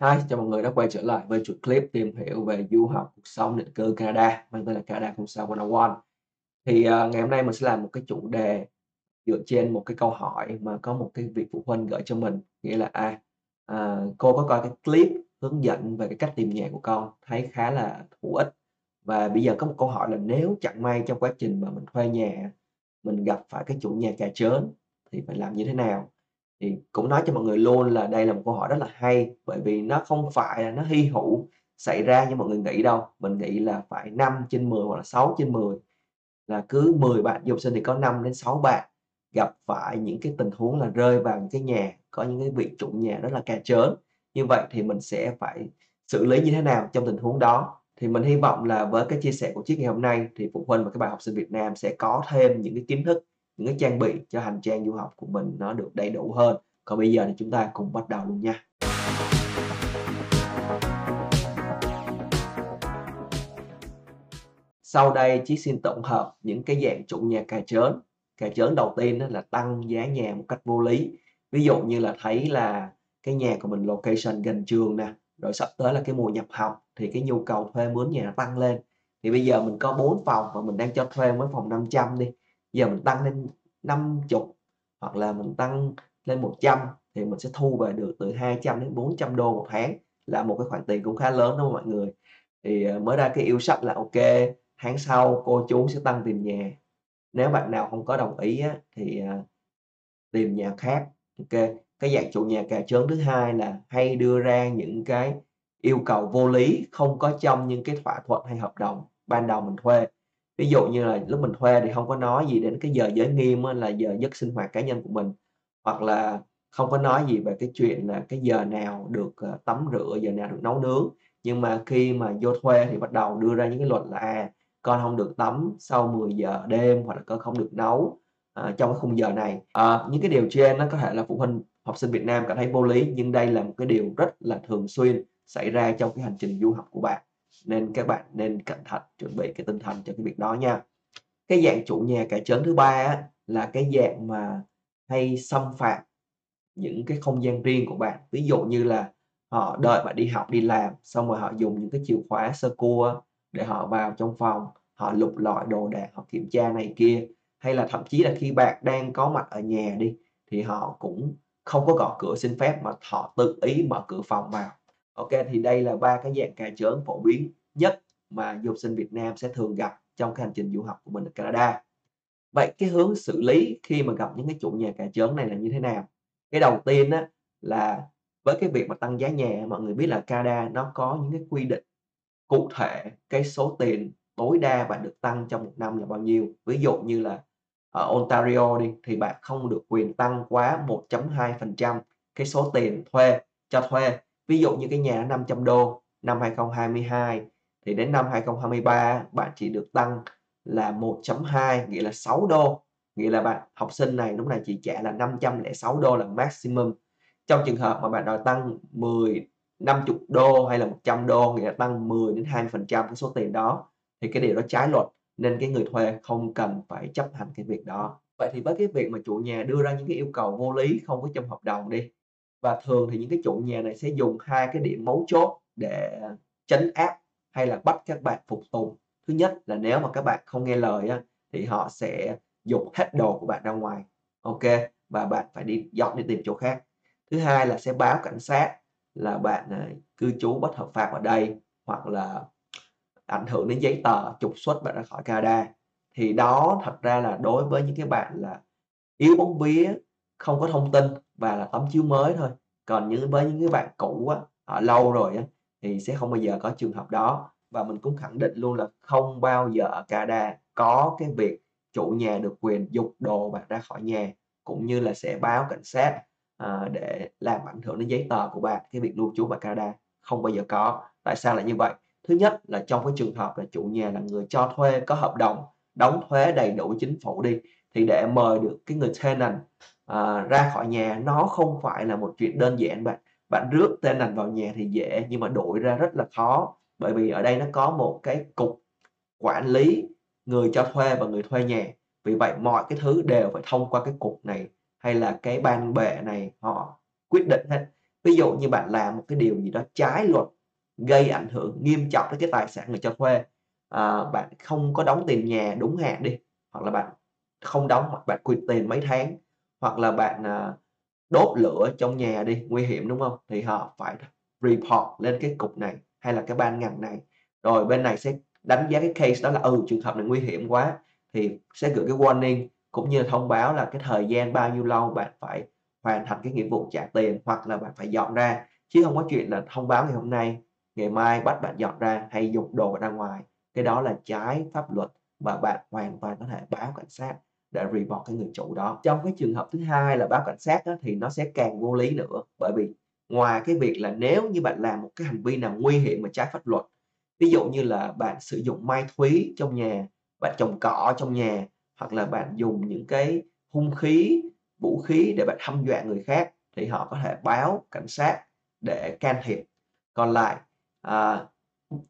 Hi, chào mọi người đã quay trở lại với chuỗi clip tìm hiểu về du học cuộc sống định cư Canada mang tên là Canada không sao 101. Thì uh, ngày hôm nay mình sẽ làm một cái chủ đề dựa trên một cái câu hỏi mà có một cái vị phụ huynh gửi cho mình nghĩa là à, à cô có coi cái clip hướng dẫn về cái cách tìm nhà của con thấy khá là hữu ích và bây giờ có một câu hỏi là nếu chẳng may trong quá trình mà mình thuê nhà mình gặp phải cái chủ nhà cà chớn thì phải làm như thế nào thì cũng nói cho mọi người luôn là đây là một câu hỏi rất là hay, bởi vì nó không phải là nó hy hữu xảy ra như mọi người nghĩ đâu. Mình nghĩ là phải 5 trên 10 hoặc là 6 trên 10, là cứ 10 bạn du học sinh thì có 5 đến 6 bạn gặp phải những cái tình huống là rơi vào những cái nhà có những cái vị chủ nhà rất là cà chớn. Như vậy thì mình sẽ phải xử lý như thế nào trong tình huống đó? Thì mình hy vọng là với cái chia sẻ của chiếc ngày hôm nay thì phụ huynh và các bạn học sinh Việt Nam sẽ có thêm những cái kiến thức những cái trang bị cho hành trang du học của mình nó được đầy đủ hơn. Còn bây giờ thì chúng ta cùng bắt đầu luôn nha. Sau đây chỉ xin tổng hợp những cái dạng chủ nhà cà chớn cà chớn đầu tiên đó là tăng giá nhà một cách vô lý. Ví dụ như là thấy là cái nhà của mình location gần trường nè, rồi sắp tới là cái mùa nhập học thì cái nhu cầu thuê mướn nhà nó tăng lên. Thì bây giờ mình có 4 phòng và mình đang cho thuê mới phòng 500 đi. Giờ mình tăng lên 50 hoặc là mình tăng lên 100 thì mình sẽ thu về được từ 200 đến 400 đô một tháng là một cái khoản tiền cũng khá lớn đúng không mọi người? Thì ờ, mới ra cái yêu sách là ok tháng sau cô chú sẽ tăng tiền nhà. Nếu bạn nào không có đồng ý á, thì ờ, tìm nhà khác ok? Cái dạng chủ nhà cà chớn thứ hai là hay đưa ra những cái yêu cầu vô lý không có trong những cái thỏa thuận hay hợp đồng ban đầu mình thuê ví dụ như là lúc mình thuê thì không có nói gì đến cái giờ giới nghiêm á, là giờ giấc sinh hoạt cá nhân của mình. Hoặc là không có nói gì về cái chuyện là cái giờ nào được ờ, tắm rửa giờ nào được nấu nướng. Nhưng mà khi mà vô thuê thì bắt đầu đưa ra những cái luật là à, con không được tắm sau 10 giờ đêm hoặc là con không được nấu uh, trong cái khung giờ này. Uh, những cái điều trên nó có thể là phụ huynh học sinh Việt Nam cảm thấy vô lý nhưng đây là một cái điều rất là thường xuyên xảy ra trong cái hành trình du học của bạn nên các bạn nên cẩn thận chuẩn bị cái tinh thần cho cái việc đó nha. Cái dạng chủ nhà cải chớn thứ ba á, là cái dạng mà hay xâm phạm những cái không gian riêng của bạn. Ví dụ như là họ đợi bạn đi học đi làm xong rồi họ dùng những cái chìa khóa sơ cua để họ vào trong phòng họ lục lọi đồ đạc họ kiểm tra này kia. Hay là thậm chí là khi bạn đang có mặt ở nhà đi thì họ cũng không có gõ cửa xin phép mà họ tự ý mở cửa phòng vào ok thì đây là ba cái dạng cà chớn phổ biến nhất mà du học sinh Việt Nam sẽ thường gặp trong cái hành trình du học của mình ở Canada. Vậy cái hướng xử lý khi mà gặp những cái chủ nhà cà chớn này là như thế nào? Cái đầu tiên á, là với cái việc mà tăng giá nhà mọi người biết là Canada nó có những cái quy định cụ thể cái số tiền tối đa bạn được tăng trong một năm là bao nhiêu. Ví dụ như là ở Ontario đi thì bạn không được quyền tăng quá 1.2% cái số tiền thuê cho thuê ví dụ như cái nhà 500 đô, năm 2022 thì đến năm 2023 bạn chỉ được tăng là 1.2 nghĩa là 6 đô. Nghĩa là bạn, học sinh này lúc này chỉ trả là 506 đô là maximum. Trong trường hợp mà bạn đòi tăng 10 50 đô hay là 100 đô, nghĩa là tăng 10 đến 20 phần trăm cái số tiền đó, thì cái điều đó trái luật, nên cái người thuê không cần phải chấp hành cái việc đó. Vậy thì với cái việc mà chủ nhà đưa ra những cái yêu cầu vô lý, không có trong hợp đồng đi và thường thì những cái chủ nhà này sẽ dùng hai cái điểm mấu chốt để chấn áp hay là bắt các bạn phục tùng. Thứ nhất là nếu mà các bạn không nghe lời á, thì họ sẽ dục hết đồ của bạn ra ngoài. Ok? Và bạn phải đi dọn đi tìm chỗ khác. Thứ hai là sẽ báo cảnh sát là bạn à, cư trú bất hợp pháp ở đây hoặc là ảnh hưởng đến giấy tờ trục xuất bạn ra khỏi Canada. Thì đó thật ra là đối với những cái bạn là yếu bóng vía không có thông tin và là tấm chiếu mới thôi. Còn những với những cái bạn cũ á ở lâu rồi á thì sẽ không bao giờ có trường hợp đó. Và mình cũng khẳng định luôn là không bao giờ ở Canada có cái việc chủ nhà được quyền dục đồ bạn ra khỏi nhà cũng như là sẽ báo cảnh sát à, để làm ảnh hưởng đến giấy tờ của bạn cái việc lưu trú ở Canada không bao giờ có. Tại sao lại như vậy? Thứ nhất là trong cái trường hợp là chủ nhà là người cho thuê có hợp đồng đóng thuế đầy đủ chính phủ đi thì để mời được cái người tenant uh, ra khỏi nhà nó không phải là một chuyện đơn giản bạn. Bạn rước tên lành vào nhà thì dễ nhưng mà đổi ra rất là khó. Bởi vì ở đây nó có một cái cục quản lý người cho thuê và người thuê nhà. Vì vậy mọi cái thứ đều phải thông qua cái cục này hay là cái ban bệ này họ quyết định hết. Ví dụ như bạn làm một cái điều gì đó trái luật gây ảnh hưởng nghiêm trọng đến cái tài sản người cho thuê à, bạn không có đóng tiền nhà đúng hạn đi hoặc là bạn không đóng hoặc bạn quyệt tiền mấy tháng hoặc là bạn à, đốt lửa trong nhà đi, nguy hiểm, đúng không? Thì họ phải report lên cái cục này hay là cái ban ngành này. Rồi bên này sẽ đánh giá cái case đó là ừ trường hợp này nguy hiểm quá, thì sẽ gửi cái warning cũng như thông báo là cái thời gian bao nhiêu lâu bạn phải hoàn thành cái nghĩa vụ trả tiền hoặc là bạn phải dọn ra. Chứ không có chuyện là thông báo ngày hôm nay, ngày mai bắt bạn dọn ra hay dục đồ ra ngoài. Cái đó là trái pháp luật và bạn hoàn toàn có thể báo cảnh sát để report cái người chủ đó. Trong cái trường hợp thứ hai là báo cảnh sát đó, thì nó sẽ càng vô lý nữa. Bởi vì ngoài cái việc là nếu như bạn làm một cái hành vi nào nguy hiểm mà trái pháp luật ví dụ như là bạn sử dụng mai thúy trong nhà bạn trồng cỏ trong nhà hoặc là bạn dùng những cái hung khí vũ khí để bạn hâm dọa người khác thì họ có thể báo cảnh sát để can thiệp. Còn lại à,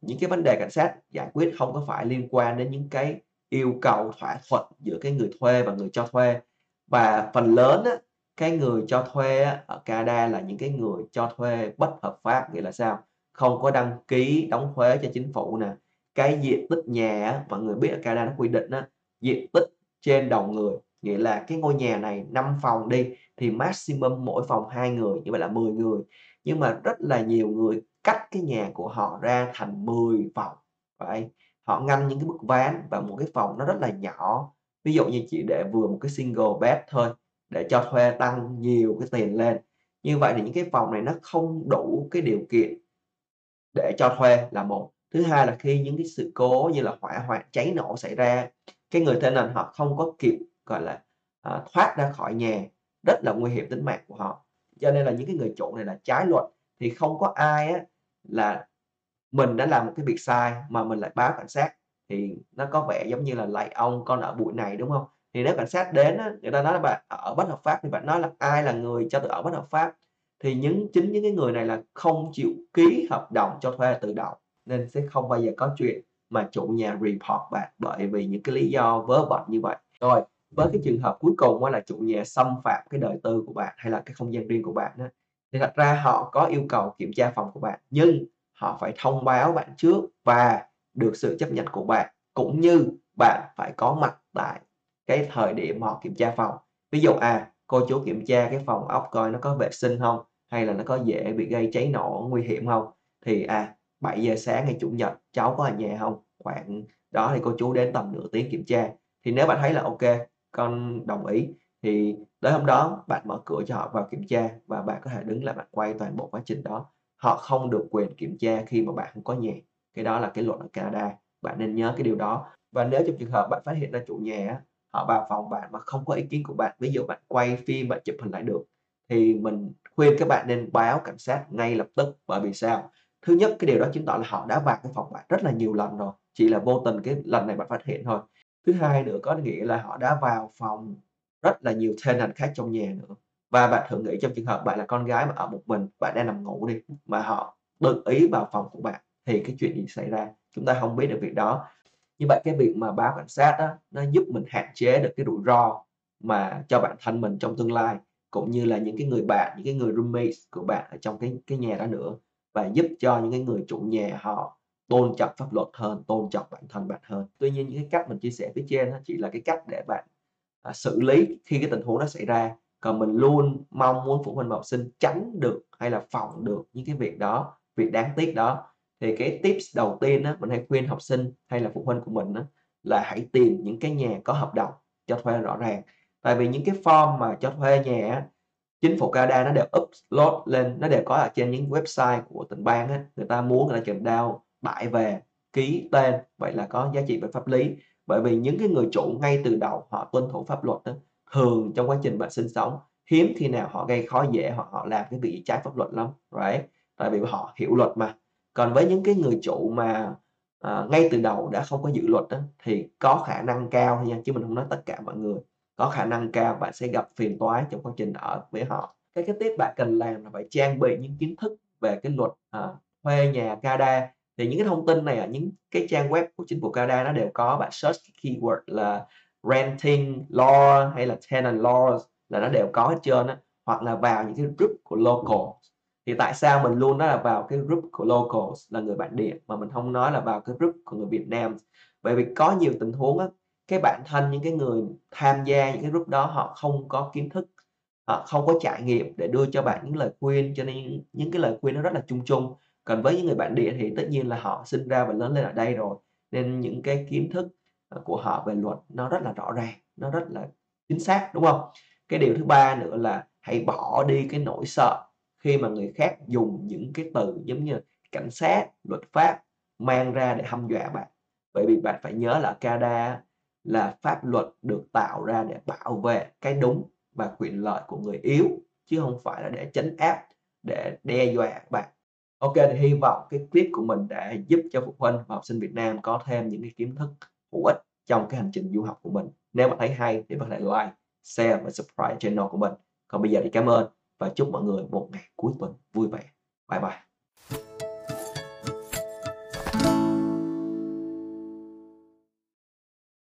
những cái vấn đề cảnh sát giải quyết không có phải liên quan đến những cái yêu cầu thỏa thuận giữa cái người thuê và người cho thuê. Và phần lớn á, cái người cho thuê á, ở Canada là những cái người cho thuê bất hợp pháp nghĩa là sao? Không có đăng ký đóng thuế cho chính phủ nè. Cái diện tích nhà á, mọi người biết ở Canada nó quy định á, diện tích trên đầu người nghĩa là cái ngôi nhà này 5 phòng đi thì maximum mỗi phòng hai người như vậy là 10 người. Nhưng mà rất là nhiều người cắt cái nhà của họ ra thành 10 phòng vậy họ ngăn những cái bức ván và một cái phòng nó rất là nhỏ. Ví dụ như chỉ để vừa một cái single bed thôi để cho thuê tăng nhiều cái tiền lên. Như vậy thì những cái phòng này nó không đủ cái điều kiện để cho thuê là một. Thứ hai là khi những cái sự cố như là hỏa hoạn cháy nổ xảy ra cái người tenant họ không có kịp gọi là à, thoát ra khỏi nhà rất là nguy hiểm tính mạng của họ. Cho nên là những cái người chủ này là trái luật thì không có ai á, là mình đã làm một cái việc sai mà mình lại báo cảnh sát. Thì nó có vẻ giống như là lại ông con ở bụi này đúng không? Thì nếu cảnh sát đến á, người ta nói là bạn ở bất hợp pháp thì bạn nói là ai là người cho tôi ở bất hợp pháp? Thì những chính những cái người này là không chịu ký hợp đồng cho thuê tự động nên sẽ không bao giờ có chuyện mà chủ nhà report bạn bởi vì những cái lý do vớ vẩn như vậy. Rồi với cái trường hợp cuối cùng là chủ nhà xâm phạm cái đời tư của bạn hay là cái không gian riêng của bạn đó, thì thật ra họ có yêu cầu kiểm tra phòng của bạn nhưng họ phải thông báo bạn trước và được sự chấp nhận của bạn, cũng như bạn phải có mặt tại cái thời điểm họ kiểm tra phòng. Ví dụ à cô chú kiểm tra cái phòng ốc coi nó có vệ sinh không, hay là nó có dễ bị gây cháy nổ nguy hiểm không? Thì à 7 giờ sáng ngày chủ nhật, cháu có ở nhà không? Khoảng đó thì cô chú đến tầm nửa tiếng kiểm tra. Thì nếu bạn thấy là ok, con đồng ý, thì tới hôm đó bạn mở cửa cho họ vào kiểm tra và bạn có thể đứng lại bạn quay toàn bộ quá trình đó họ không được quyền kiểm tra khi mà bạn không có nhà cái đó là cái luật ở Canada. Bạn nên nhớ cái điều đó. Và nếu trong trường hợp bạn phát hiện ra chủ nhà họ vào phòng bạn mà không có ý kiến của bạn, ví dụ bạn quay phim, bạn chụp hình lại được, thì mình khuyên các bạn nên báo cảnh sát ngay lập tức. Bởi vì sao? Thứ nhất, cái điều đó chứng tỏ là họ đã vào cái phòng bạn rất là nhiều lần rồi. Chỉ là vô tình cái lần này bạn phát hiện thôi. Thứ hai nữa có nghĩa là họ đã vào phòng rất là nhiều tenant khác trong nhà nữa và bạn thử nghĩ trong trường hợp bạn là con gái mà ở một mình bạn đang nằm ngủ đi mà họ tự ý vào phòng của bạn thì cái chuyện gì xảy ra? Chúng ta không biết được việc đó. Như vậy cái việc mà báo cảnh sát đó nó giúp mình hạn chế được cái rủi ro mà cho bản thân mình trong tương lai cũng như là những cái người bạn những cái người roommate của bạn ở trong cái cái nhà đó nữa và giúp cho những cái người chủ nhà họ tôn trọng pháp luật hơn tôn trọng bản thân bạn hơn. Tuy nhiên những cái cách mình chia sẻ phía trên đó chỉ là cái cách để bạn à, xử lý khi cái tình huống nó xảy ra còn mình luôn mong muốn phụ huynh và học sinh tránh được hay là phòng được những cái việc đó việc đáng tiếc đó. Thì cái tips đầu tiên đó mình hay khuyên học sinh hay là phụ huynh của mình đó, là hãy tìm những cái nhà có hợp đồng cho thuê rõ ràng. Tại vì những cái form mà cho thuê nhà chính phủ Canada nó đều upload lên nó đều có ở trên những website của tỉnh bang á. Người ta muốn người ta chỉnh đao tải về ký tên vậy là có giá trị về pháp lý. Bởi vì những cái người chủ ngay từ đầu họ tuân thủ pháp luật đó, thường trong quá trình bạn sinh sống. Hiếm khi nào họ gây khó dễ hoặc họ làm cái việc trái pháp luật lắm right? Tại vì họ hiểu luật mà. Còn với những cái người chủ mà à, ngay từ đầu đã không có dự luật đó, thì có khả năng cao nha chứ mình không nói tất cả mọi người. Có khả năng cao bạn sẽ gặp phiền toái trong quá trình ở với họ. Cái cái tiếp bạn cần làm là phải trang bị những kiến thức về cái luật à, thuê nhà Canada thì những cái thông tin này ở những cái trang web của chính phủ Canada nó đều có bạn search keyword là renting law hay là tenant laws là nó đều có hết trơn á, hoặc là vào những cái group của locals. Thì tại sao mình luôn nói là vào cái group của locals là người bản địa, mà mình không nói là vào cái group của người Việt Nam? Bởi vì có nhiều tình huống á, cái bản thân những cái người tham gia những cái group đó họ không có kiến thức, họ không có trải nghiệm để đưa cho bạn những lời khuyên, cho nên những cái lời khuyên nó rất là chung chung. Còn với những người bản địa thì tất nhiên là họ sinh ra và lớn lên ở đây rồi, nên những cái kiến thức của họ về luật nó rất là rõ ràng, nó rất là chính xác, đúng không? Cái điều thứ ba nữa là hãy bỏ đi cái nỗi sợ khi mà người khác dùng những cái từ giống như cảnh sát, luật pháp mang ra để hăm dọa bạn. Bởi vì bạn phải nhớ là Canada là pháp luật được tạo ra để bảo vệ cái đúng và quyền lợi của người yếu, chứ không phải là để chấn áp, để đe dọa bạn. Ok, thì hy vọng cái clip của mình đã giúp cho phụ huynh và học sinh Việt Nam có thêm những cái kiến thức hữu ích trong cái hành trình du học của mình. Nếu mà thấy hay thì có thể like, share và subscribe channel của mình. Còn bây giờ thì cảm ơn và chúc mọi người một ngày cuối tuần vui vẻ. Bye bye.